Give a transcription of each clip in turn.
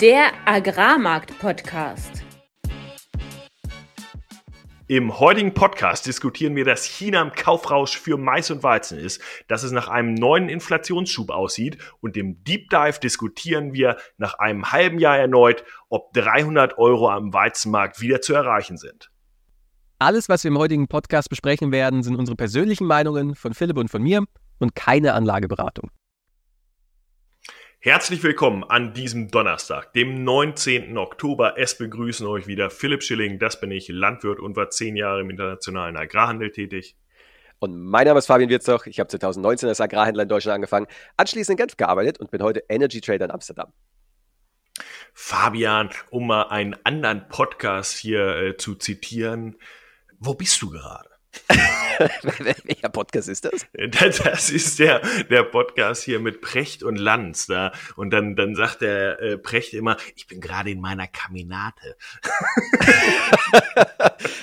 Der Agrarmarkt-Podcast. Im heutigen Podcast diskutieren wir, dass China im Kaufrausch für Mais und Weizen ist, dass es nach einem neuen Inflationsschub aussieht und im Deep Dive diskutieren wir nach einem halben Jahr erneut, ob 300 Euro am Weizenmarkt wieder zu erreichen sind. Alles, was wir im heutigen Podcast besprechen werden, sind unsere persönlichen Meinungen von Philipp und von mir und keine Anlageberatung. Herzlich willkommen an diesem Donnerstag, dem 19. Oktober. Es begrüßen euch wieder Philipp Schilling, das bin ich, Landwirt und war zehn Jahre im internationalen Agrarhandel tätig. Und mein Name ist Fabian Wirzoch. Ich habe 2019 als Agrarhändler in Deutschland angefangen, anschließend in Genf gearbeitet und bin heute Energy Trader in Amsterdam. Fabian, um mal einen anderen Podcast hier äh, zu zitieren, wo bist du gerade? Welcher Podcast ist das? Das ist der, der Podcast hier mit Precht und Lanz. Da. Und dann, dann sagt der äh, Precht immer, ich bin gerade in meiner Kaminate.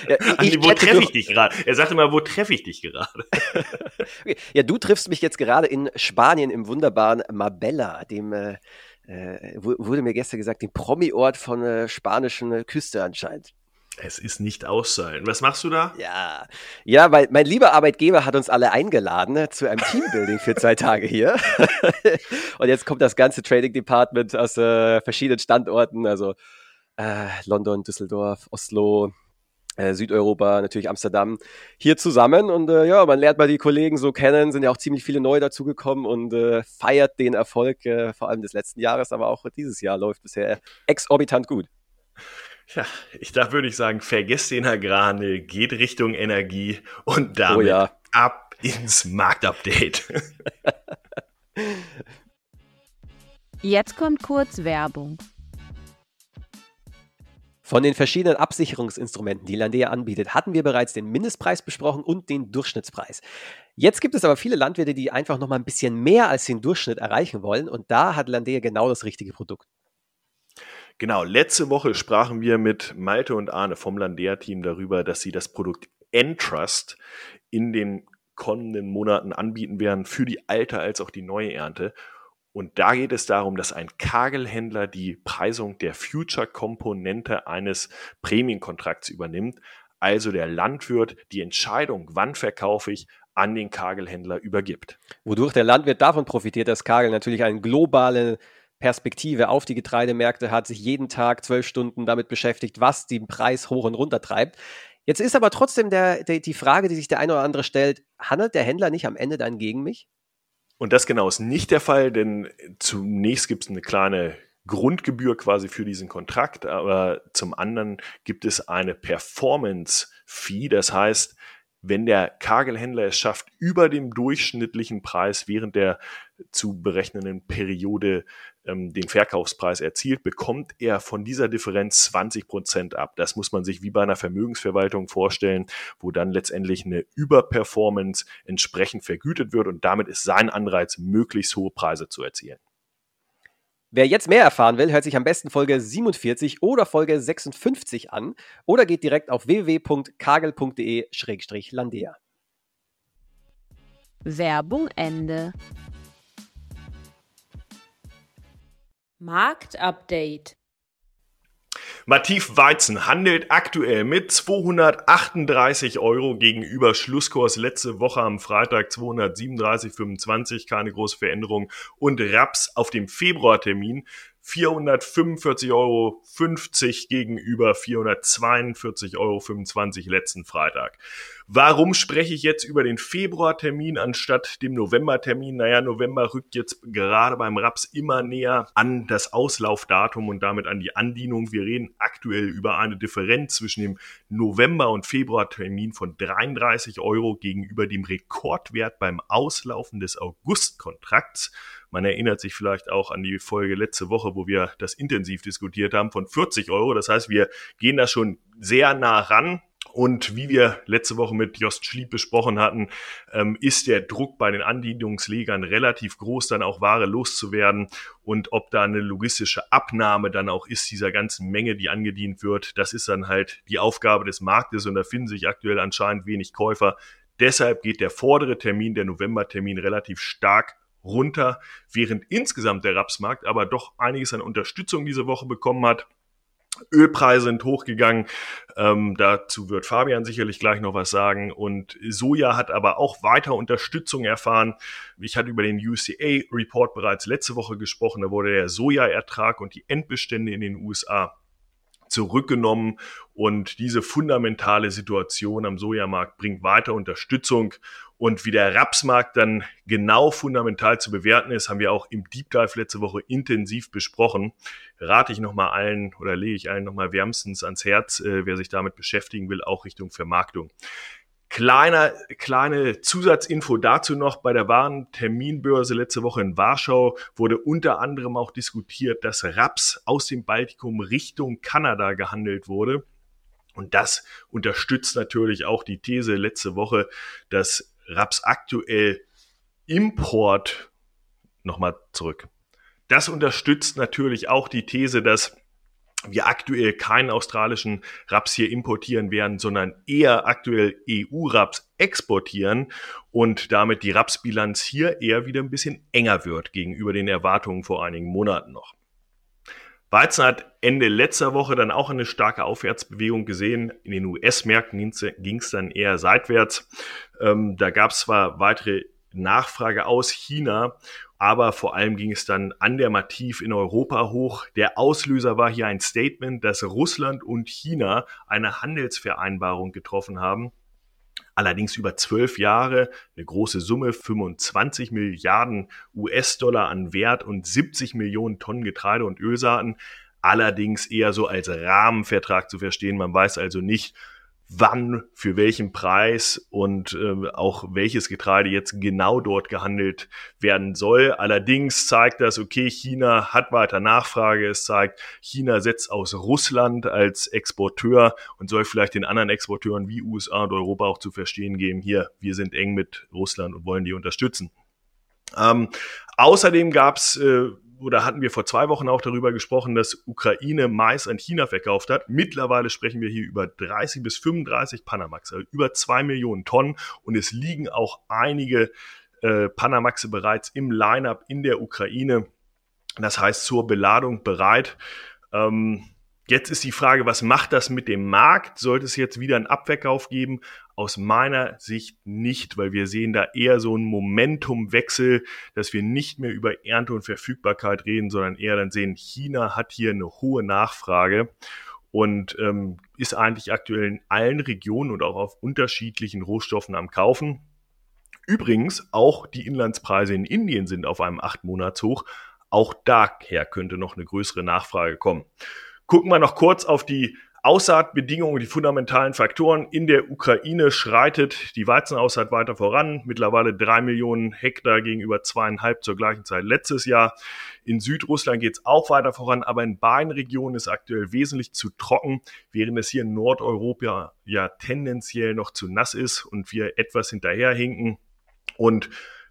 ja, Andi, wo treffe ich dich gerade? Er sagt immer, wo treffe ich dich gerade? okay. Ja, du triffst mich jetzt gerade in Spanien im wunderbaren Marbella, dem äh, äh wurde mir gestern gesagt, dem Promi-Ort von äh, spanischen Küste anscheinend. Es ist nicht aussein. Was machst du da? Ja, ja, weil mein lieber Arbeitgeber hat uns alle eingeladen ne, zu einem Teambuilding für zwei Tage hier. Und jetzt kommt das ganze Trading Department aus äh, verschiedenen Standorten, also äh, London, Düsseldorf, Oslo, äh, Südeuropa, natürlich Amsterdam, hier zusammen. Und äh, ja, man lernt mal die Kollegen so kennen, sind ja auch ziemlich viele neu dazugekommen und äh, feiert den Erfolg, vor allem des letzten Jahres, aber auch dieses Jahr läuft bisher exorbitant gut. Ja, ich da würde ich sagen, vergesst den Agrarhandel, geht Richtung Energie und damit oh ja. ab ins Marktupdate. Jetzt kommt kurz Werbung. Von den verschiedenen Absicherungsinstrumenten, die Landea anbietet, hatten wir bereits den Mindestpreis besprochen und den Durchschnittspreis. Jetzt gibt es aber viele Landwirte, die einfach noch mal ein bisschen mehr als den Durchschnitt erreichen wollen und da hat Landea genau das richtige Produkt. Genau, letzte Woche sprachen wir mit Malte und Arne vom Landea-Team darüber, dass sie das Produkt Entrust in den kommenden Monaten anbieten werden für die alte als auch die neue Ernte. Und da geht es darum, dass ein Kagelhändler die Preisung der Future-Komponente eines Prämienkontrakts übernimmt. Also der Landwirt die Entscheidung, wann verkaufe ich, an den Kagelhändler übergibt. Wodurch der Landwirt davon profitiert, dass Kagel natürlich eine globale Perspektive auf die Getreidemärkte hat, sich jeden Tag zwölf Stunden damit beschäftigt, was den Preis hoch und runter treibt. Jetzt ist aber trotzdem der, der, die Frage, die sich der eine oder andere stellt, handelt der Händler nicht am Ende dann gegen mich? Und das genau ist nicht der Fall, denn zunächst gibt es eine kleine Grundgebühr quasi für diesen Kontrakt, aber zum anderen gibt es eine Performance-Fee. Das heißt, wenn der Kagelhändler es schafft, über dem durchschnittlichen Preis während der zu berechnenden Periode ähm, den Verkaufspreis erzielt, bekommt er von dieser Differenz 20 Prozent ab. Das muss man sich wie bei einer Vermögensverwaltung vorstellen, wo dann letztendlich eine Überperformance entsprechend vergütet wird und damit ist sein Anreiz, möglichst hohe Preise zu erzielen. Wer jetzt mehr erfahren will, hört sich am besten Folge 47 oder Folge 56 an oder geht direkt auf www.kagel.de-landea. Werbung Ende. Marktupdate. Mativ Weizen handelt aktuell mit 238 Euro gegenüber Schlusskurs letzte Woche am Freitag 237,25, keine große Veränderung. Und Raps auf dem Februartermin 445,50 Euro gegenüber 442,25 Euro letzten Freitag. Warum spreche ich jetzt über den Februartermin anstatt dem Novembertermin? Naja, November rückt jetzt gerade beim Raps immer näher an das Auslaufdatum und damit an die Andienung. Wir reden aktuell über eine Differenz zwischen dem November- und Februartermin von 33 Euro gegenüber dem Rekordwert beim Auslaufen des Augustkontrakts man erinnert sich vielleicht auch an die Folge letzte Woche, wo wir das intensiv diskutiert haben, von 40 Euro. Das heißt, wir gehen da schon sehr nah ran. Und wie wir letzte Woche mit Jost Schlieb besprochen hatten, ähm, ist der Druck bei den Andienungslegern relativ groß, dann auch Ware loszuwerden. Und ob da eine logistische Abnahme dann auch ist, dieser ganzen Menge, die angedient wird, das ist dann halt die Aufgabe des Marktes. Und da finden sich aktuell anscheinend wenig Käufer. Deshalb geht der vordere Termin, der Novembertermin, relativ stark runter, während insgesamt der Rapsmarkt aber doch einiges an Unterstützung diese Woche bekommen hat. Ölpreise sind hochgegangen. Ähm, dazu wird Fabian sicherlich gleich noch was sagen. Und Soja hat aber auch weiter Unterstützung erfahren. Ich hatte über den UCA-Report bereits letzte Woche gesprochen. Da wurde der Sojaertrag und die Endbestände in den USA zurückgenommen und diese fundamentale Situation am Sojamarkt bringt weiter Unterstützung und wie der Rapsmarkt dann genau fundamental zu bewerten ist, haben wir auch im Deep Dive letzte Woche intensiv besprochen. Rate ich nochmal allen oder lege ich allen nochmal wärmstens ans Herz, äh, wer sich damit beschäftigen will, auch Richtung Vermarktung. Kleiner, kleine Zusatzinfo dazu noch. Bei der Warenterminbörse letzte Woche in Warschau wurde unter anderem auch diskutiert, dass Raps aus dem Baltikum Richtung Kanada gehandelt wurde. Und das unterstützt natürlich auch die These letzte Woche, dass Raps aktuell Import, nochmal zurück. Das unterstützt natürlich auch die These, dass wir aktuell keinen australischen Raps hier importieren werden, sondern eher aktuell EU-Raps exportieren und damit die Rapsbilanz hier eher wieder ein bisschen enger wird gegenüber den Erwartungen vor einigen Monaten noch. Weizen hat Ende letzter Woche dann auch eine starke Aufwärtsbewegung gesehen. In den US-Märkten ging es dann eher seitwärts. Ähm, da gab es zwar weitere Nachfrage aus China, aber vor allem ging es dann an der Mativ in Europa hoch. Der Auslöser war hier ein Statement, dass Russland und China eine Handelsvereinbarung getroffen haben, allerdings über zwölf Jahre, eine große Summe, 25 Milliarden US-Dollar an Wert und 70 Millionen Tonnen Getreide und Ölsaaten, allerdings eher so als Rahmenvertrag zu verstehen. Man weiß also nicht, wann, für welchen Preis und äh, auch welches Getreide jetzt genau dort gehandelt werden soll. Allerdings zeigt das, okay, China hat weiter Nachfrage. Es zeigt, China setzt aus Russland als Exporteur und soll vielleicht den anderen Exporteuren wie USA und Europa auch zu verstehen geben, hier, wir sind eng mit Russland und wollen die unterstützen. Ähm, außerdem gab es äh, oder hatten wir vor zwei Wochen auch darüber gesprochen, dass Ukraine Mais an China verkauft hat. Mittlerweile sprechen wir hier über 30 bis 35 Panamax, also über zwei Millionen Tonnen. Und es liegen auch einige äh, Panamaxe bereits im Lineup in der Ukraine. Das heißt zur Beladung bereit. Ähm, Jetzt ist die Frage, was macht das mit dem Markt? Sollte es jetzt wieder einen Abverkauf geben? Aus meiner Sicht nicht, weil wir sehen da eher so einen Momentumwechsel, dass wir nicht mehr über Ernte und Verfügbarkeit reden, sondern eher dann sehen, China hat hier eine hohe Nachfrage und ähm, ist eigentlich aktuell in allen Regionen und auch auf unterschiedlichen Rohstoffen am Kaufen. Übrigens, auch die Inlandspreise in Indien sind auf einem 8-Monats-Hoch. Auch daher könnte noch eine größere Nachfrage kommen. Gucken wir noch kurz auf die Aussaatbedingungen, die fundamentalen Faktoren. In der Ukraine schreitet die Weizenaussaat weiter voran. Mittlerweile drei Millionen Hektar gegenüber zweieinhalb zur gleichen Zeit letztes Jahr. In Südrussland geht es auch weiter voran, aber in beiden Regionen ist aktuell wesentlich zu trocken, während es hier in Nordeuropa ja tendenziell noch zu nass ist und wir etwas hinterherhinken. Und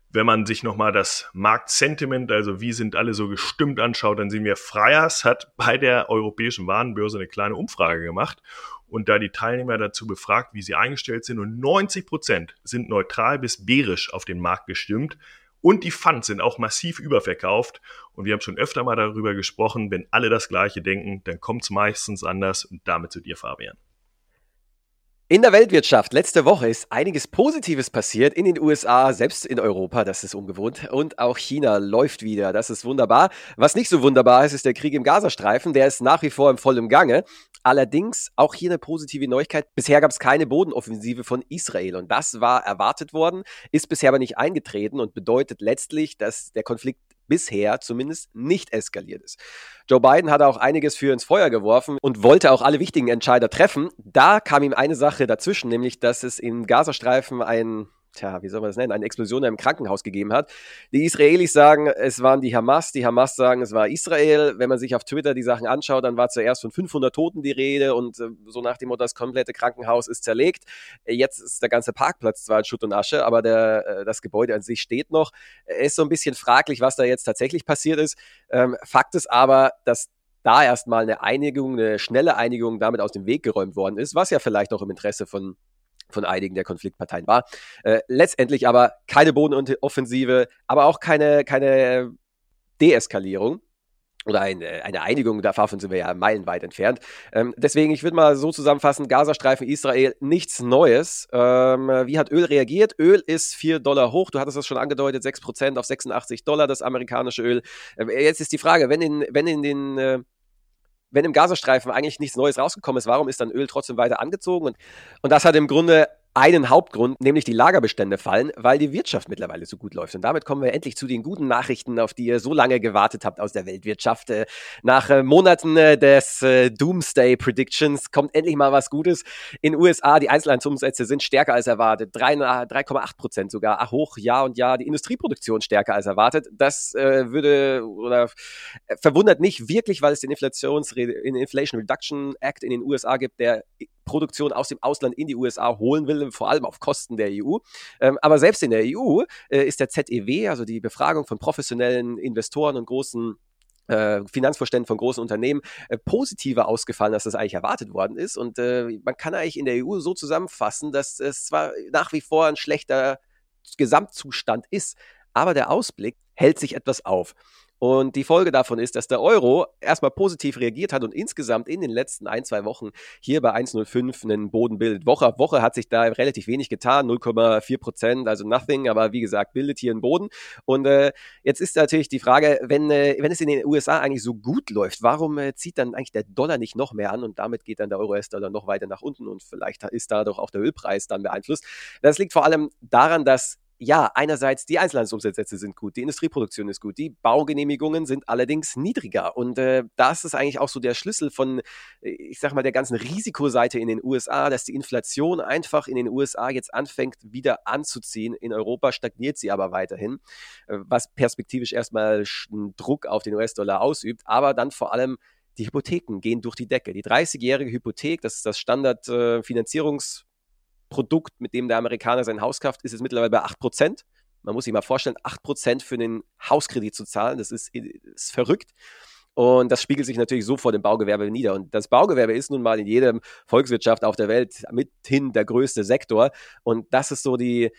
wenn man sich nochmal das Marktsentiment, also wie sind alle so gestimmt anschaut, dann sehen wir, Freiers hat bei der Europäischen Warenbörse eine kleine Umfrage gemacht und da die Teilnehmer dazu befragt, wie sie eingestellt sind und 90 Prozent sind neutral bis bärisch auf den Markt gestimmt. Und die Funds sind auch massiv überverkauft. Und wir haben schon öfter mal darüber gesprochen, wenn alle das Gleiche denken, dann kommt es meistens anders. Und damit zu dir, Fabian. In der Weltwirtschaft letzte Woche ist einiges Positives passiert in den USA, selbst in Europa, das ist ungewohnt. Und auch China läuft wieder, das ist wunderbar. Was nicht so wunderbar ist, ist der Krieg im Gazastreifen, der ist nach wie vor im vollen Gange. Allerdings auch hier eine positive Neuigkeit. Bisher gab es keine Bodenoffensive von Israel und das war erwartet worden, ist bisher aber nicht eingetreten und bedeutet letztlich, dass der Konflikt bisher zumindest nicht eskaliert ist. Joe Biden hat auch einiges für ins Feuer geworfen und wollte auch alle wichtigen Entscheider treffen. Da kam ihm eine Sache dazwischen, nämlich dass es im Gazastreifen ein tja, wie soll man das nennen, eine Explosion einem Krankenhaus gegeben hat. Die Israelis sagen, es waren die Hamas, die Hamas sagen, es war Israel. Wenn man sich auf Twitter die Sachen anschaut, dann war zuerst von 500 Toten die Rede und äh, so nach dem Motto, das komplette Krankenhaus ist zerlegt. Jetzt ist der ganze Parkplatz zwar in Schutt und Asche, aber der, äh, das Gebäude an sich steht noch. Es ist so ein bisschen fraglich, was da jetzt tatsächlich passiert ist. Ähm, Fakt ist aber, dass da erstmal eine Einigung, eine schnelle Einigung damit aus dem Weg geräumt worden ist, was ja vielleicht auch im Interesse von von einigen der Konfliktparteien war. Äh, letztendlich aber keine Bodenoffensive, aber auch keine, keine Deeskalierung oder eine, eine Einigung, davon sind wir ja meilenweit entfernt. Ähm, deswegen, ich würde mal so zusammenfassen, Gazastreifen, Israel, nichts Neues. Ähm, wie hat Öl reagiert? Öl ist 4 Dollar hoch, du hattest das schon angedeutet, 6% auf 86 Dollar, das amerikanische Öl. Ähm, jetzt ist die Frage, wenn in, wenn in den... Äh, wenn im Gazastreifen eigentlich nichts Neues rausgekommen ist, warum ist dann Öl trotzdem weiter angezogen? Und, und das hat im Grunde einen Hauptgrund, nämlich die Lagerbestände fallen, weil die Wirtschaft mittlerweile so gut läuft. Und damit kommen wir endlich zu den guten Nachrichten, auf die ihr so lange gewartet habt aus der Weltwirtschaft. Äh, nach äh, Monaten äh, des Doomsday Predictions kommt endlich mal was Gutes. In USA, die Einzelhandelsumsätze sind stärker als erwartet. 3,8 Prozent sogar. Ach, hoch, ja und ja. Die Industrieproduktion stärker als erwartet. Das äh, würde oder verwundert nicht wirklich, weil es den Inflations Inflation Reduction Act in den USA gibt, der Produktion aus dem Ausland in die USA holen will, vor allem auf Kosten der EU. Ähm, aber selbst in der EU äh, ist der ZEW, also die Befragung von professionellen Investoren und großen äh, Finanzvorständen von großen Unternehmen äh, positiver ausgefallen, als das eigentlich erwartet worden ist. Und äh, man kann eigentlich in der EU so zusammenfassen, dass es zwar nach wie vor ein schlechter Gesamtzustand ist, aber der Ausblick hält sich etwas auf. Und die Folge davon ist, dass der Euro erstmal positiv reagiert hat und insgesamt in den letzten ein, zwei Wochen hier bei 1,05 einen Boden bildet. Woche auf Woche hat sich da relativ wenig getan, 0,4 Prozent, also nothing, aber wie gesagt, bildet hier einen Boden. Und äh, jetzt ist natürlich die Frage, wenn, äh, wenn es in den USA eigentlich so gut läuft, warum äh, zieht dann eigentlich der Dollar nicht noch mehr an und damit geht dann der Euro-US-Dollar noch weiter nach unten und vielleicht ist dadurch auch der Ölpreis dann beeinflusst. Das liegt vor allem daran, dass ja, einerseits die Einzelhandelsumsätze sind gut, die Industrieproduktion ist gut, die Baugenehmigungen sind allerdings niedriger. Und äh, das ist eigentlich auch so der Schlüssel von, äh, ich sag mal, der ganzen Risikoseite in den USA, dass die Inflation einfach in den USA jetzt anfängt, wieder anzuziehen. In Europa stagniert sie aber weiterhin, äh, was perspektivisch erstmal einen Druck auf den US-Dollar ausübt, aber dann vor allem die Hypotheken gehen durch die Decke. Die 30-jährige Hypothek, das ist das Standardfinanzierungs- äh, Produkt, mit dem der Amerikaner sein Haus kauft, ist es mittlerweile bei 8%. Man muss sich mal vorstellen, 8% für einen Hauskredit zu zahlen, das ist, ist verrückt. Und das spiegelt sich natürlich so vor dem Baugewerbe nieder. Und das Baugewerbe ist nun mal in jedem Volkswirtschaft auf der Welt mithin der größte Sektor. Und das ist so die,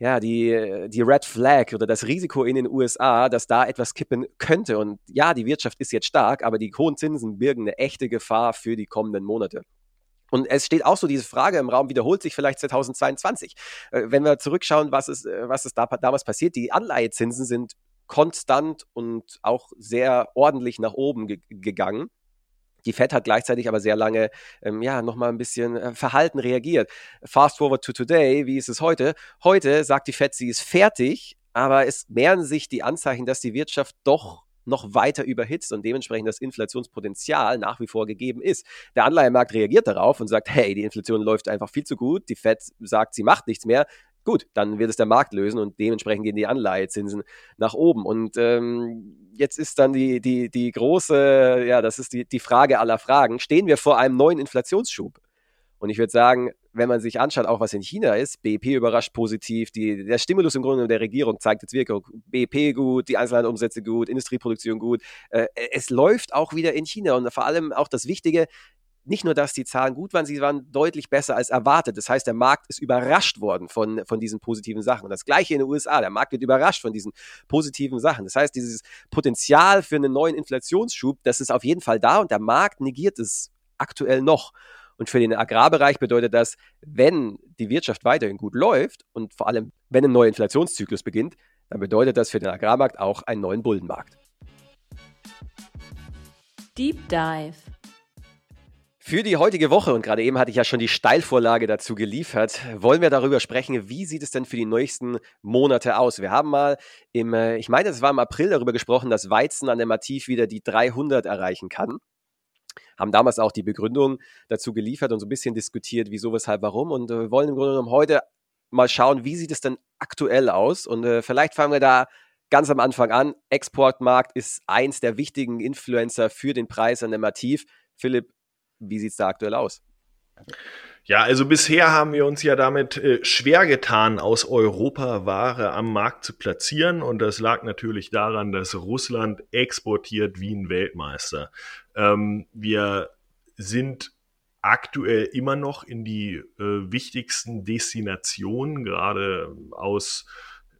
ja, die, die Red Flag oder das Risiko in den USA, dass da etwas kippen könnte. Und ja, die Wirtschaft ist jetzt stark, aber die hohen Zinsen birgen eine echte Gefahr für die kommenden Monate. Und es steht auch so diese Frage im Raum, wiederholt sich vielleicht 2022. Äh, wenn wir zurückschauen, was ist, äh, was ist da damals passiert, die Anleihezinsen sind konstant und auch sehr ordentlich nach oben ge gegangen. Die Fed hat gleichzeitig aber sehr lange, ähm, ja, nochmal ein bisschen äh, verhalten reagiert. Fast forward to today, wie ist es heute? Heute sagt die Fed, sie ist fertig, aber es mehren sich die Anzeichen, dass die Wirtschaft doch noch weiter überhitzt und dementsprechend das Inflationspotenzial nach wie vor gegeben ist. Der Anleihemarkt reagiert darauf und sagt, hey, die Inflation läuft einfach viel zu gut, die Fed sagt, sie macht nichts mehr. Gut, dann wird es der Markt lösen und dementsprechend gehen die Anleihezinsen nach oben. Und ähm, jetzt ist dann die, die, die große, ja, das ist die, die Frage aller Fragen. Stehen wir vor einem neuen Inflationsschub? Und ich würde sagen, wenn man sich anschaut, auch was in China ist, BIP überrascht positiv, die, der Stimulus im Grunde der Regierung zeigt jetzt Wirkung. BIP gut, die Einzelhandelsumsätze gut, Industrieproduktion gut. Äh, es läuft auch wieder in China und vor allem auch das Wichtige, nicht nur, dass die Zahlen gut waren, sie waren deutlich besser als erwartet. Das heißt, der Markt ist überrascht worden von, von diesen positiven Sachen. Und das gleiche in den USA. Der Markt wird überrascht von diesen positiven Sachen. Das heißt, dieses Potenzial für einen neuen Inflationsschub, das ist auf jeden Fall da und der Markt negiert es aktuell noch. Und für den Agrarbereich bedeutet das, wenn die Wirtschaft weiterhin gut läuft und vor allem, wenn ein neuer Inflationszyklus beginnt, dann bedeutet das für den Agrarmarkt auch einen neuen Bullenmarkt. Deep Dive. Für die heutige Woche, und gerade eben hatte ich ja schon die Steilvorlage dazu geliefert, wollen wir darüber sprechen, wie sieht es denn für die nächsten Monate aus? Wir haben mal im, äh, ich meine, es war im April darüber gesprochen, dass Weizen an der Mativ wieder die 300 erreichen kann haben damals auch die Begründung dazu geliefert und so ein bisschen diskutiert, wieso, weshalb, warum und äh, wollen im Grunde genommen heute mal schauen, wie sieht es denn aktuell aus und äh, vielleicht fangen wir da ganz am Anfang an. Exportmarkt ist eins der wichtigen Influencer für den Preis an der Mativ. Philipp, wie sieht es da aktuell aus? Ja, also bisher haben wir uns ja damit äh, schwer getan, aus Europa Ware am Markt zu platzieren. Und das lag natürlich daran, dass Russland exportiert wie ein Weltmeister. Ähm, wir sind aktuell immer noch in die äh, wichtigsten Destinationen, gerade aus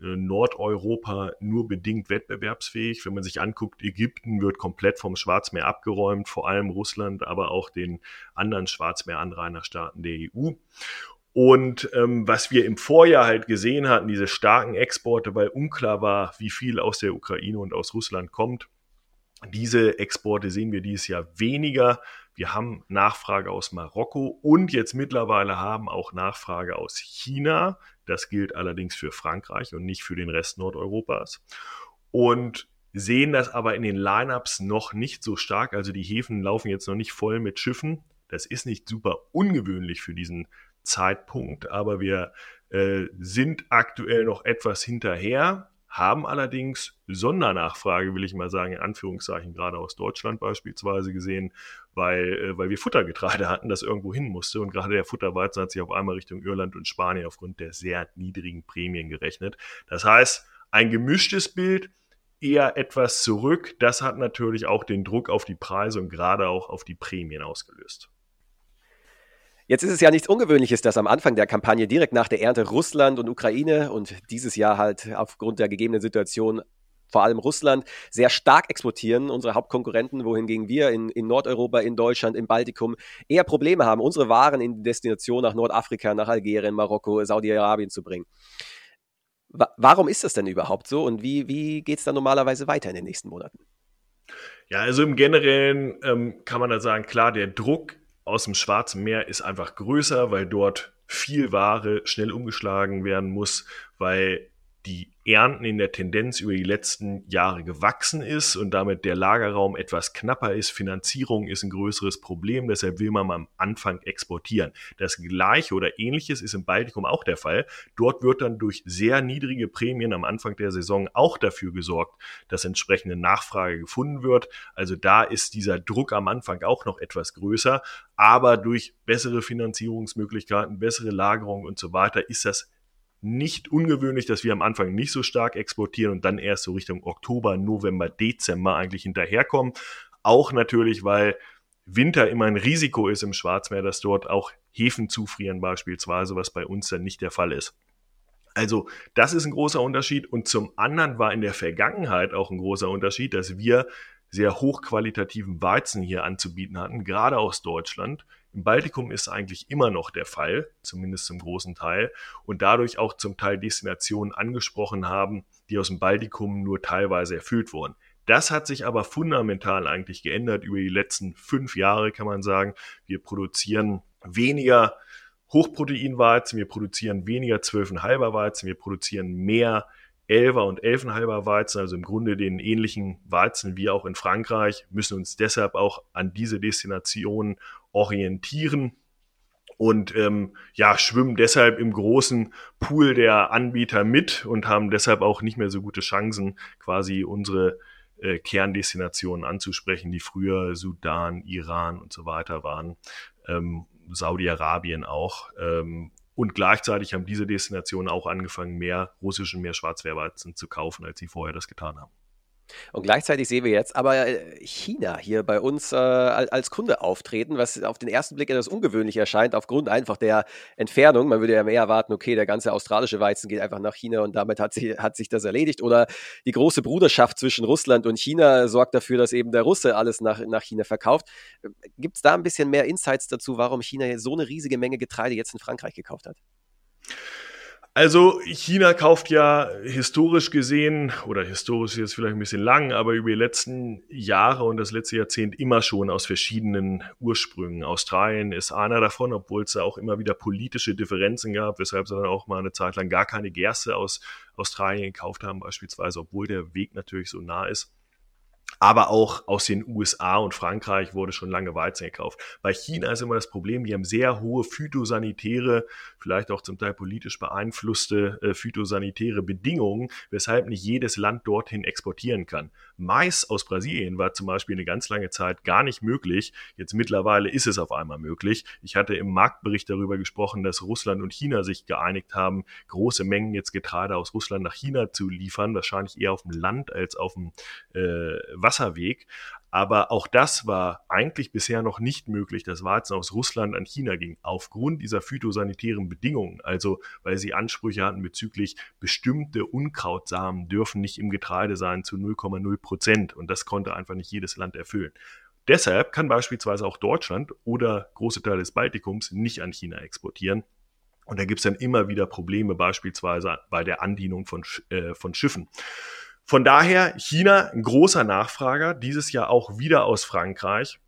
äh, Nordeuropa nur bedingt wettbewerbsfähig. Wenn man sich anguckt, Ägypten wird komplett vom Schwarzmeer abgeräumt, vor allem Russland, aber auch den anderen Schwarzmeeranrainerstaaten der EU. Und ähm, was wir im Vorjahr halt gesehen hatten, diese starken Exporte, weil unklar war, wie viel aus der Ukraine und aus Russland kommt. Diese Exporte sehen wir dieses Jahr weniger. Wir haben Nachfrage aus Marokko und jetzt mittlerweile haben auch Nachfrage aus China. Das gilt allerdings für Frankreich und nicht für den Rest Nordeuropas. Und sehen das aber in den Lineups noch nicht so stark. Also die Häfen laufen jetzt noch nicht voll mit Schiffen. Das ist nicht super ungewöhnlich für diesen Zeitpunkt, aber wir äh, sind aktuell noch etwas hinterher haben allerdings Sondernachfrage, will ich mal sagen, in Anführungszeichen, gerade aus Deutschland beispielsweise gesehen, weil, äh, weil wir Futtergetreide hatten, das irgendwo hin musste. Und gerade der Futterweizen hat sich auf einmal Richtung Irland und Spanien aufgrund der sehr niedrigen Prämien gerechnet. Das heißt, ein gemischtes Bild, eher etwas zurück. Das hat natürlich auch den Druck auf die Preise und gerade auch auf die Prämien ausgelöst. Jetzt ist es ja nichts Ungewöhnliches, dass am Anfang der Kampagne direkt nach der Ernte Russland und Ukraine und dieses Jahr halt aufgrund der gegebenen Situation vor allem Russland, sehr stark exportieren, unsere Hauptkonkurrenten, wohingegen wir in, in Nordeuropa, in Deutschland, im Baltikum eher Probleme haben, unsere Waren in Destination nach Nordafrika, nach Algerien, Marokko, Saudi-Arabien zu bringen. Warum ist das denn überhaupt so und wie, wie geht es dann normalerweise weiter in den nächsten Monaten? Ja, also im Generellen ähm, kann man da sagen, klar, der Druck aus dem Schwarzen Meer ist einfach größer, weil dort viel Ware schnell umgeschlagen werden muss, weil die Ernten in der Tendenz über die letzten Jahre gewachsen ist und damit der Lagerraum etwas knapper ist. Finanzierung ist ein größeres Problem, deshalb will man am Anfang exportieren. Das gleiche oder ähnliches ist im Baltikum auch der Fall. Dort wird dann durch sehr niedrige Prämien am Anfang der Saison auch dafür gesorgt, dass entsprechende Nachfrage gefunden wird. Also da ist dieser Druck am Anfang auch noch etwas größer, aber durch bessere Finanzierungsmöglichkeiten, bessere Lagerung und so weiter ist das nicht ungewöhnlich, dass wir am Anfang nicht so stark exportieren und dann erst so Richtung Oktober, November, Dezember eigentlich hinterherkommen. Auch natürlich, weil Winter immer ein Risiko ist im Schwarzmeer, dass dort auch Häfen zufrieren beispielsweise, was bei uns dann nicht der Fall ist. Also das ist ein großer Unterschied und zum anderen war in der Vergangenheit auch ein großer Unterschied, dass wir sehr hochqualitativen Weizen hier anzubieten hatten, gerade aus Deutschland, im Baltikum ist eigentlich immer noch der Fall, zumindest zum großen Teil, und dadurch auch zum Teil Destinationen angesprochen haben, die aus dem Baltikum nur teilweise erfüllt wurden. Das hat sich aber fundamental eigentlich geändert über die letzten fünf Jahre, kann man sagen. Wir produzieren weniger Hochproteinweizen, wir produzieren weniger 12,5er Weizen, wir produzieren mehr 11er und 11,5er Weizen, also im Grunde den ähnlichen Weizen wie auch in Frankreich, müssen uns deshalb auch an diese Destinationen orientieren und ähm, ja, schwimmen deshalb im großen Pool der Anbieter mit und haben deshalb auch nicht mehr so gute Chancen, quasi unsere äh, Kerndestinationen anzusprechen, die früher Sudan, Iran und so weiter waren, ähm, Saudi-Arabien auch. Ähm, und gleichzeitig haben diese Destinationen auch angefangen, mehr russischen, mehr Schwarzwehrweizen zu kaufen, als sie vorher das getan haben. Und gleichzeitig sehen wir jetzt aber äh, China hier bei uns äh, als Kunde auftreten, was auf den ersten Blick etwas ungewöhnlich erscheint, aufgrund einfach der Entfernung. Man würde ja mehr erwarten, okay, der ganze australische Weizen geht einfach nach China und damit hat, sie, hat sich das erledigt. Oder die große Bruderschaft zwischen Russland und China sorgt dafür, dass eben der Russe alles nach, nach China verkauft. Gibt es da ein bisschen mehr Insights dazu, warum China so eine riesige Menge Getreide jetzt in Frankreich gekauft hat? Also China kauft ja historisch gesehen, oder historisch ist jetzt vielleicht ein bisschen lang, aber über die letzten Jahre und das letzte Jahrzehnt immer schon aus verschiedenen Ursprüngen. Australien ist einer davon, obwohl es da auch immer wieder politische Differenzen gab, weshalb sie dann auch mal eine Zeit lang gar keine Gerste aus Australien gekauft haben, beispielsweise, obwohl der Weg natürlich so nah ist aber auch aus den USA und Frankreich wurde schon lange Weizen gekauft. Bei China ist immer das Problem, die haben sehr hohe phytosanitäre, vielleicht auch zum Teil politisch beeinflusste äh, phytosanitäre Bedingungen, weshalb nicht jedes Land dorthin exportieren kann. Mais aus Brasilien war zum Beispiel eine ganz lange Zeit gar nicht möglich. Jetzt mittlerweile ist es auf einmal möglich. Ich hatte im Marktbericht darüber gesprochen, dass Russland und China sich geeinigt haben, große Mengen jetzt Getreide aus Russland nach China zu liefern, wahrscheinlich eher auf dem Land als auf dem äh, Wasserweg. Aber auch das war eigentlich bisher noch nicht möglich, dass Weizen aus Russland an China ging, aufgrund dieser phytosanitären Bedingungen. Also weil sie Ansprüche hatten bezüglich bestimmte Unkrautsamen dürfen nicht im Getreide sein zu 0,0 Prozent. Und das konnte einfach nicht jedes Land erfüllen. Deshalb kann beispielsweise auch Deutschland oder große Teile des Baltikums nicht an China exportieren. Und da gibt es dann immer wieder Probleme, beispielsweise bei der Andienung von, äh, von Schiffen. Von daher China ein großer Nachfrager, dieses Jahr auch wieder aus Frankreich.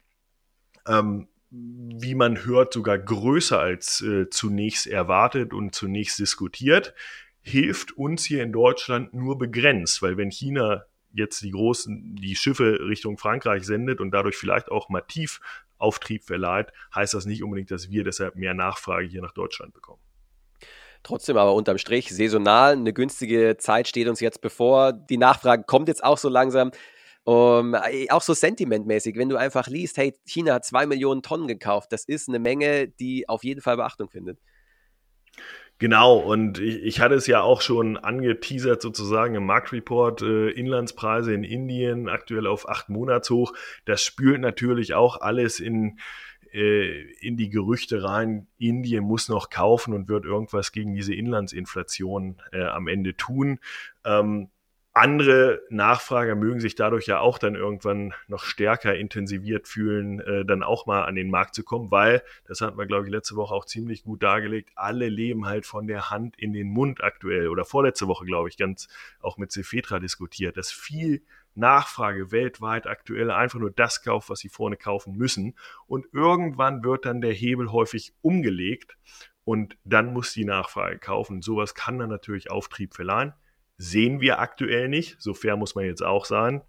Ähm, wie man hört, sogar größer als äh, zunächst erwartet und zunächst diskutiert, hilft uns hier in Deutschland nur begrenzt, weil wenn China jetzt die großen, die Schiffe Richtung Frankreich sendet und dadurch vielleicht auch massiv Auftrieb verleiht, heißt das nicht unbedingt, dass wir deshalb mehr Nachfrage hier nach Deutschland bekommen. Trotzdem aber unterm Strich saisonal, eine günstige Zeit steht uns jetzt bevor. Die Nachfrage kommt jetzt auch so langsam. Um, auch so sentimentmäßig, wenn du einfach liest, hey, China hat zwei Millionen Tonnen gekauft, das ist eine Menge, die auf jeden Fall Beachtung findet. Genau, und ich, ich hatte es ja auch schon angeteasert sozusagen im Marktreport, äh, Inlandspreise in Indien aktuell auf acht Monats hoch. Das spült natürlich auch alles in, äh, in die Gerüchte rein, Indien muss noch kaufen und wird irgendwas gegen diese Inlandsinflation äh, am Ende tun. Ähm, andere Nachfrager mögen sich dadurch ja auch dann irgendwann noch stärker intensiviert fühlen, äh, dann auch mal an den Markt zu kommen, weil, das hatten wir, glaube ich, letzte Woche auch ziemlich gut dargelegt, alle leben halt von der Hand in den Mund aktuell oder vorletzte Woche, glaube ich, ganz auch mit Cefetra diskutiert, dass viel Nachfrage weltweit aktuell einfach nur das kauft, was sie vorne kaufen müssen. Und irgendwann wird dann der Hebel häufig umgelegt und dann muss die Nachfrage kaufen. Sowas kann dann natürlich Auftrieb verleihen sehen wir aktuell nicht. So fair muss man jetzt auch sein.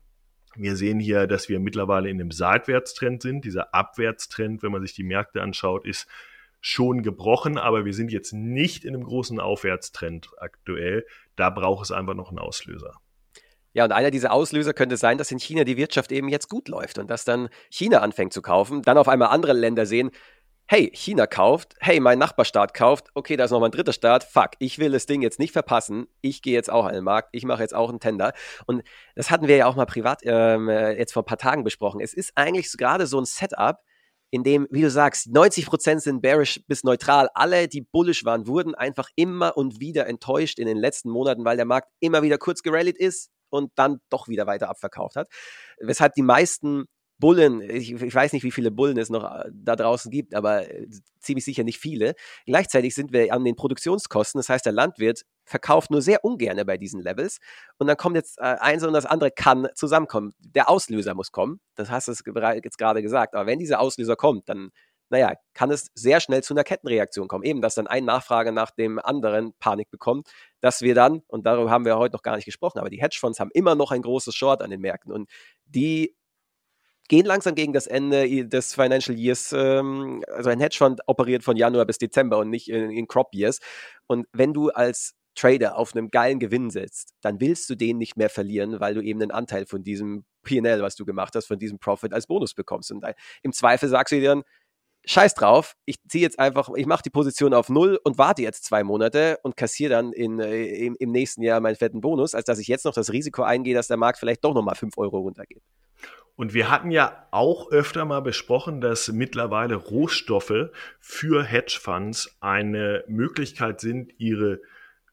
Wir sehen hier, dass wir mittlerweile in einem Seitwärtstrend sind. Dieser Abwärtstrend, wenn man sich die Märkte anschaut, ist schon gebrochen, aber wir sind jetzt nicht in einem großen Aufwärtstrend aktuell. Da braucht es einfach noch einen Auslöser. Ja, und einer dieser Auslöser könnte sein, dass in China die Wirtschaft eben jetzt gut läuft und dass dann China anfängt zu kaufen, dann auf einmal andere Länder sehen, hey, China kauft, hey, mein Nachbarstaat kauft, okay, da ist noch mein dritter Staat, fuck, ich will das Ding jetzt nicht verpassen, ich gehe jetzt auch an den Markt, ich mache jetzt auch einen Tender. Und das hatten wir ja auch mal privat ähm, äh, jetzt vor ein paar Tagen besprochen. Es ist eigentlich gerade so ein Setup, in dem, wie du sagst, 90 Prozent sind bearish bis neutral. Alle, die bullish waren, wurden einfach immer und wieder enttäuscht in den letzten Monaten, weil der Markt immer wieder kurz gerallied ist und dann doch wieder weiter abverkauft hat. Weshalb die meisten Bullen, ich, ich, weiß nicht, wie viele Bullen es noch äh, da draußen gibt, aber äh, ziemlich sicher nicht viele. Gleichzeitig sind wir an den Produktionskosten, das heißt, der Landwirt verkauft nur sehr ungern bei diesen Levels. Und dann kommt jetzt äh, eins und das andere kann zusammenkommen. Der Auslöser muss kommen, das hast du jetzt gerade gesagt. Aber wenn dieser Auslöser kommt, dann, naja, kann es sehr schnell zu einer Kettenreaktion kommen. Eben, dass dann ein Nachfrage nach dem anderen Panik bekommt, dass wir dann, und darüber haben wir heute noch gar nicht gesprochen, aber die Hedgefonds haben immer noch ein großes Short an den Märkten und die gehen langsam gegen das Ende des Financial Years. Ähm, also ein Hedgefonds operiert von Januar bis Dezember und nicht in, in Crop Years. Und wenn du als Trader auf einem geilen Gewinn sitzt, dann willst du den nicht mehr verlieren, weil du eben einen Anteil von diesem PL, was du gemacht hast, von diesem Profit als Bonus bekommst. Und im Zweifel sagst du dir dann, scheiß drauf, ich ziehe jetzt einfach, ich mache die Position auf Null und warte jetzt zwei Monate und kassiere dann in, äh, im, im, nächsten Jahr meinen fetten Bonus, als dass ich jetzt noch das Risiko eingehe, dass der Markt vielleicht doch nochmal 5 Euro runtergeht. Und wir hatten ja auch öfter mal besprochen, dass mittlerweile Rohstoffe für Hedgefonds eine Möglichkeit sind, ihre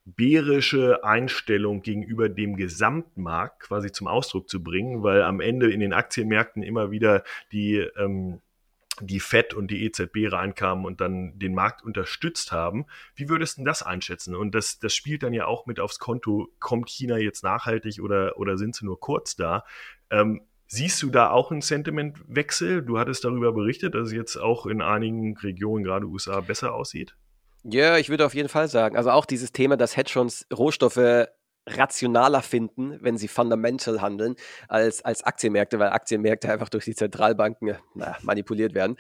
bärische Einstellung gegenüber dem Gesamtmarkt quasi zum Ausdruck zu bringen, weil am Ende in den Aktienmärkten immer wieder die, ähm, die FED und die EZB reinkamen und dann den Markt unterstützt haben. Wie würdest du das einschätzen? Und das, das spielt dann ja auch mit aufs Konto, kommt China jetzt nachhaltig oder, oder sind sie nur kurz da? Ähm, Siehst du da auch einen Sentimentwechsel? Du hattest darüber berichtet, dass es jetzt auch in einigen Regionen, gerade USA, besser aussieht. Ja, ich würde auf jeden Fall sagen. Also auch dieses Thema, dass Hedgefonds Rohstoffe rationaler finden, wenn sie fundamental handeln, als, als Aktienmärkte, weil Aktienmärkte einfach durch die Zentralbanken na, manipuliert werden.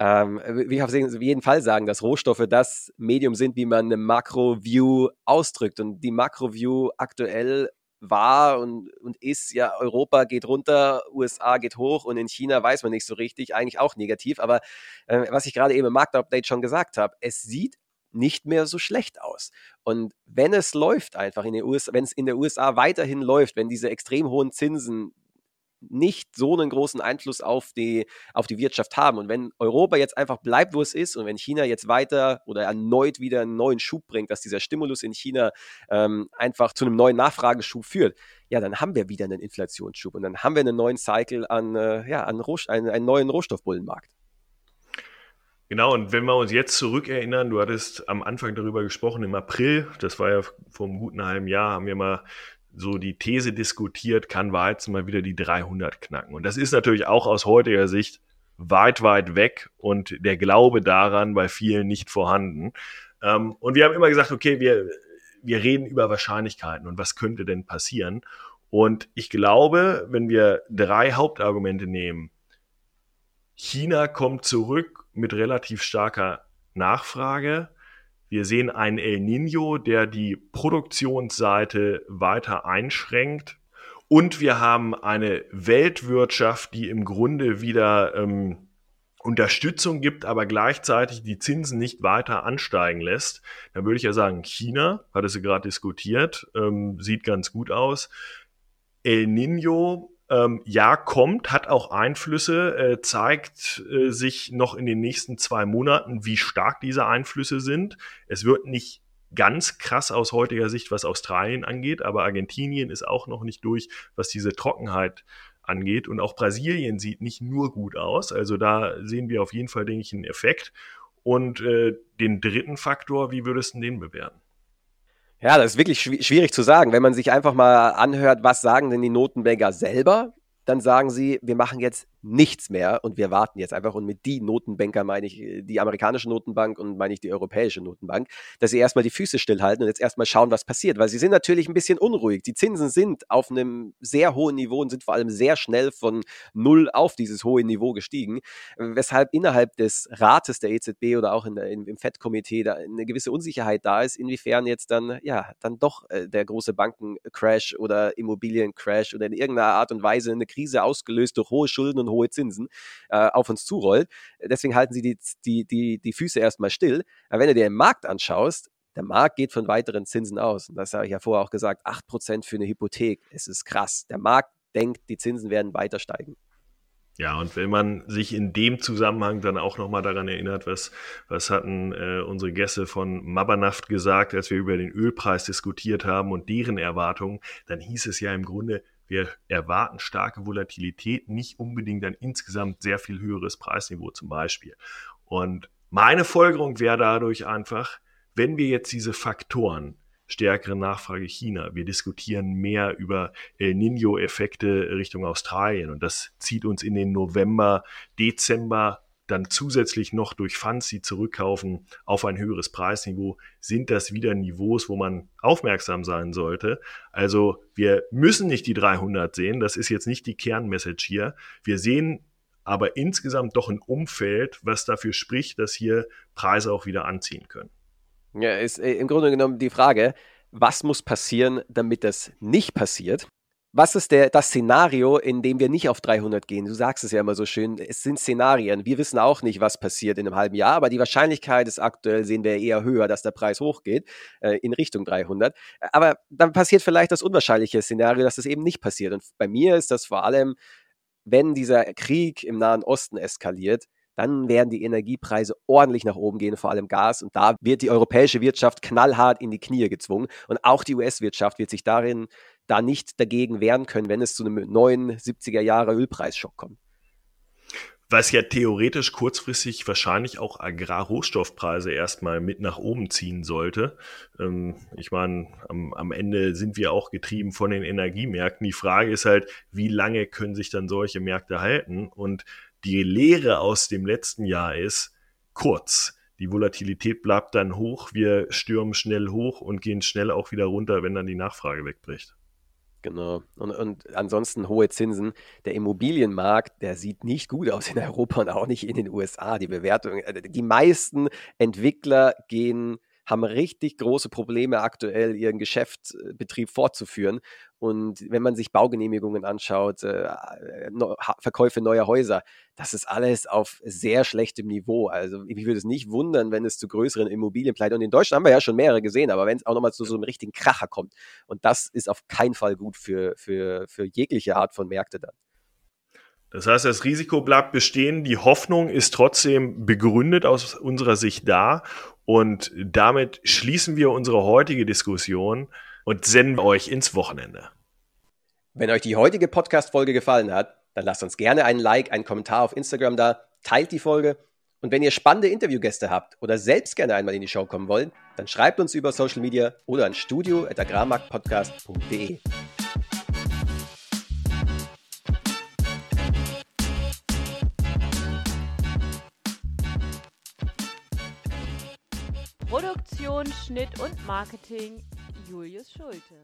Ähm, ich auf jeden Fall sagen, dass Rohstoffe das Medium sind, wie man eine Makro-View ausdrückt. Und die Makro-View aktuell war und, und ist, ja, Europa geht runter, USA geht hoch und in China weiß man nicht so richtig, eigentlich auch negativ. Aber äh, was ich gerade eben im Marktupdate schon gesagt habe, es sieht nicht mehr so schlecht aus. Und wenn es läuft einfach in den USA, wenn es in den USA weiterhin läuft, wenn diese extrem hohen Zinsen nicht so einen großen Einfluss auf die, auf die Wirtschaft haben. Und wenn Europa jetzt einfach bleibt, wo es ist und wenn China jetzt weiter oder erneut wieder einen neuen Schub bringt, dass dieser Stimulus in China ähm, einfach zu einem neuen Nachfrageschub führt, ja, dann haben wir wieder einen Inflationsschub und dann haben wir einen neuen Cycle an, äh, ja, an Roh einen, einen neuen Rohstoffbullenmarkt. Genau, und wenn wir uns jetzt zurückerinnern, du hattest am Anfang darüber gesprochen, im April, das war ja vor einem guten halben Jahr, haben wir mal so die These diskutiert, kann Weizen mal wieder die 300 knacken. Und das ist natürlich auch aus heutiger Sicht weit, weit weg und der Glaube daran bei vielen nicht vorhanden. Ähm, und wir haben immer gesagt, okay, wir, wir reden über Wahrscheinlichkeiten und was könnte denn passieren. Und ich glaube, wenn wir drei Hauptargumente nehmen, China kommt zurück mit relativ starker Nachfrage. Wir sehen einen El Nino, der die Produktionsseite weiter einschränkt. Und wir haben eine Weltwirtschaft, die im Grunde wieder ähm, Unterstützung gibt, aber gleichzeitig die Zinsen nicht weiter ansteigen lässt. Dann würde ich ja sagen, China, hatte sie gerade diskutiert, ähm, sieht ganz gut aus. El Nino ähm, ja, kommt, hat auch Einflüsse, äh, zeigt äh, sich noch in den nächsten zwei Monaten, wie stark diese Einflüsse sind. Es wird nicht ganz krass aus heutiger Sicht, was Australien angeht, aber Argentinien ist auch noch nicht durch, was diese Trockenheit angeht. Und auch Brasilien sieht nicht nur gut aus. Also da sehen wir auf jeden Fall, denke ich, einen Effekt. Und äh, den dritten Faktor, wie würdest du den bewerten? Ja, das ist wirklich schwierig zu sagen. Wenn man sich einfach mal anhört, was sagen denn die Notenbanker selber, dann sagen sie, wir machen jetzt nichts mehr und wir warten jetzt einfach. Und mit die Notenbanker meine ich äh, die amerikanische Notenbank und meine ich die europäische Notenbank, dass sie erstmal die Füße stillhalten und jetzt erstmal schauen, was passiert. Weil sie sind natürlich ein bisschen unruhig. Die Zinsen sind auf einem sehr hohen Niveau und sind vor allem sehr schnell von null auf dieses hohe Niveau gestiegen, weshalb innerhalb des Rates der EZB oder auch in der, im FED-Komitee da eine gewisse Unsicherheit da ist, inwiefern jetzt dann, ja, dann doch äh, der große Bankencrash oder Immobiliencrash oder in irgendeiner Art und Weise eine Krise ausgelöst durch hohe Schulden und hohe Zinsen äh, auf uns zurollt. Deswegen halten sie die, die, die, die Füße erstmal still. Aber wenn du dir den Markt anschaust, der Markt geht von weiteren Zinsen aus. Und das habe ich ja vorher auch gesagt, 8% für eine Hypothek. Es ist krass. Der Markt denkt, die Zinsen werden weiter steigen. Ja, und wenn man sich in dem Zusammenhang dann auch nochmal daran erinnert, was, was hatten äh, unsere Gäste von Mabanaft gesagt, als wir über den Ölpreis diskutiert haben und deren Erwartungen, dann hieß es ja im Grunde, wir erwarten starke Volatilität, nicht unbedingt ein insgesamt sehr viel höheres Preisniveau zum Beispiel. Und meine Folgerung wäre dadurch einfach, wenn wir jetzt diese Faktoren, stärkere Nachfrage China, wir diskutieren mehr über El Nino-Effekte Richtung Australien und das zieht uns in den November, Dezember dann zusätzlich noch durch Funds, zurückkaufen, auf ein höheres Preisniveau, sind das wieder Niveaus, wo man aufmerksam sein sollte. Also wir müssen nicht die 300 sehen, das ist jetzt nicht die Kernmessage hier. Wir sehen aber insgesamt doch ein Umfeld, was dafür spricht, dass hier Preise auch wieder anziehen können. Ja, ist äh, im Grunde genommen die Frage, was muss passieren, damit das nicht passiert? Was ist der, das Szenario, in dem wir nicht auf 300 gehen? Du sagst es ja immer so schön, es sind Szenarien. Wir wissen auch nicht, was passiert in einem halben Jahr, aber die Wahrscheinlichkeit ist aktuell, sehen wir eher höher, dass der Preis hochgeht äh, in Richtung 300. Aber dann passiert vielleicht das unwahrscheinliche Szenario, dass das eben nicht passiert. Und bei mir ist das vor allem, wenn dieser Krieg im Nahen Osten eskaliert, dann werden die Energiepreise ordentlich nach oben gehen, vor allem Gas. Und da wird die europäische Wirtschaft knallhart in die Knie gezwungen. Und auch die US-Wirtschaft wird sich darin da nicht dagegen wehren können, wenn es zu einem neuen 70er Jahre Ölpreisschock kommt. Was ja theoretisch kurzfristig wahrscheinlich auch Agrarrohstoffpreise erstmal mit nach oben ziehen sollte. Ähm, ich meine, am, am Ende sind wir auch getrieben von den Energiemärkten. Die Frage ist halt, wie lange können sich dann solche Märkte halten? Und die Lehre aus dem letzten Jahr ist kurz. Die Volatilität bleibt dann hoch, wir stürmen schnell hoch und gehen schnell auch wieder runter, wenn dann die Nachfrage wegbricht. Genau. Und, und ansonsten hohe Zinsen. Der Immobilienmarkt, der sieht nicht gut aus in Europa und auch nicht in den USA. Die Bewertung, äh, die meisten Entwickler gehen haben richtig große Probleme aktuell, ihren Geschäftsbetrieb fortzuführen. Und wenn man sich Baugenehmigungen anschaut, äh, Verkäufe neuer Häuser, das ist alles auf sehr schlechtem Niveau. Also ich würde es nicht wundern, wenn es zu größeren Immobilienpleiten, und in Deutschland haben wir ja schon mehrere gesehen, aber wenn es auch nochmal zu so einem richtigen Kracher kommt. Und das ist auf keinen Fall gut für, für, für jegliche Art von Märkte dann. Das heißt, das Risiko bleibt bestehen. Die Hoffnung ist trotzdem begründet aus unserer Sicht da. Und damit schließen wir unsere heutige Diskussion und senden euch ins Wochenende. Wenn euch die heutige Podcast-Folge gefallen hat, dann lasst uns gerne einen Like, einen Kommentar auf Instagram da, teilt die Folge. Und wenn ihr spannende Interviewgäste habt oder selbst gerne einmal in die Show kommen wollt, dann schreibt uns über Social Media oder an studio.agrarmarktpodcast.de. Produktion, Schnitt und Marketing Julius Schulte.